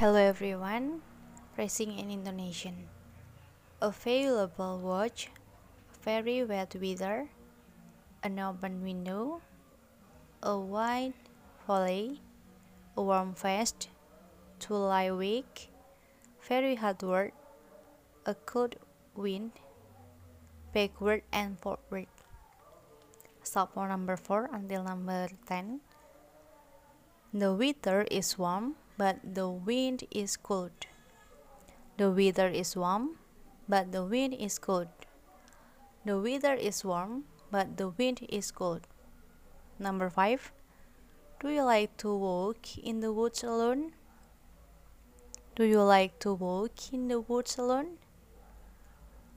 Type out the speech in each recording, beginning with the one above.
Hello everyone, Racing in Indonesian. Available watch, very wet weather, an open window, a white volley, a warm vest, to lie weak, very hard work, a cold wind, backward and forward. Stop for number 4 until number 10. The weather is warm, but the wind is cold. The weather is warm, but the wind is cold. The weather is warm, but the wind is cold. Number 5. Do you like to walk in the woods alone? Do you like to walk in the woods alone?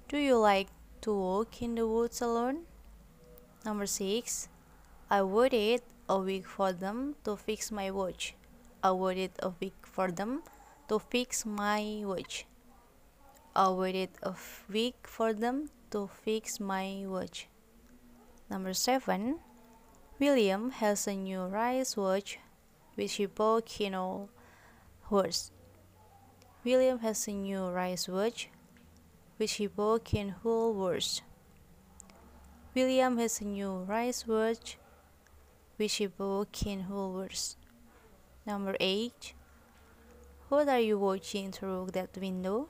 Do you like to walk in the woods alone? Number 6. I waited a week for them to fix my watch. I waited a week for them to fix my watch. I waited a week for them to fix my watch. Number 7. William has a new rice watch which he bought in Woolworths. William has a new rice watch which he bought in Woolworths. William has a new wristwatch which he bought in Woolworths. Number 8. What are you watching through that window?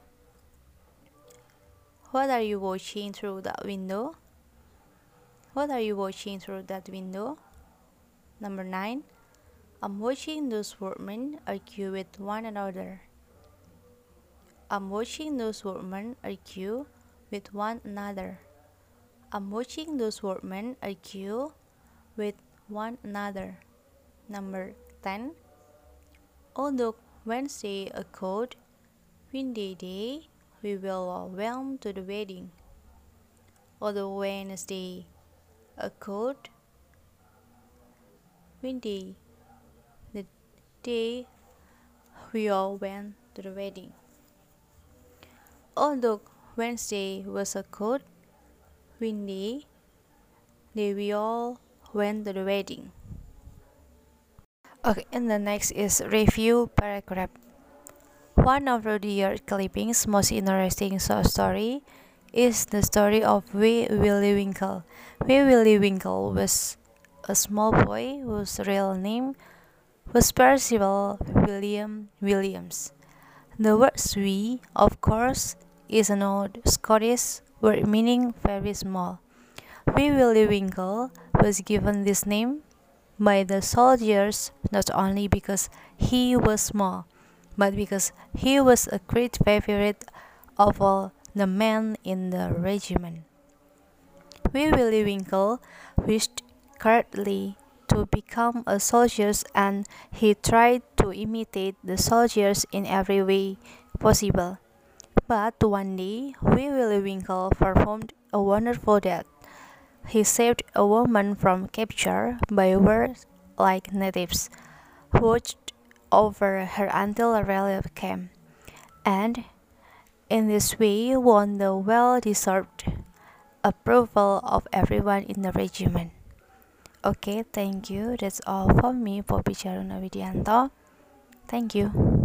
What are you watching through that window? What are you watching through that window? Number 9. I'm watching those workmen argue with one another. I'm watching those workmen argue with one another. I'm watching those workmen argue with one another. Number 10. Although Wednesday a cold, windy day, we will welcome to the wedding. Although Wednesday a cold, windy the day we all went to the wedding. Although Wednesday was a cold, windy day we all went to the wedding. Okay, and the next is review paragraph. One of Rudyard Kipling's most interesting short story is the story of Wee Willie Winkle. Wee Willie Winkle was a small boy whose real name was Percival William Williams. The word "wee," of course, is an old Scottish word meaning very small. Wee Willie Winkle was given this name by the soldiers not only because he was small, but because he was a great favorite of all the men in the regiment. Wee Willie Winkle wished greatly to become a soldier and he tried to imitate the soldiers in every way possible. But one day, Wee Willie Winkle performed a wonderful deed. He saved a woman from capture by words like natives, watched over her until a relative came, and in this way won the well-deserved approval of everyone in the regiment. Okay, thank you. That's all from me, Poppy Charuna Widianto. Thank you.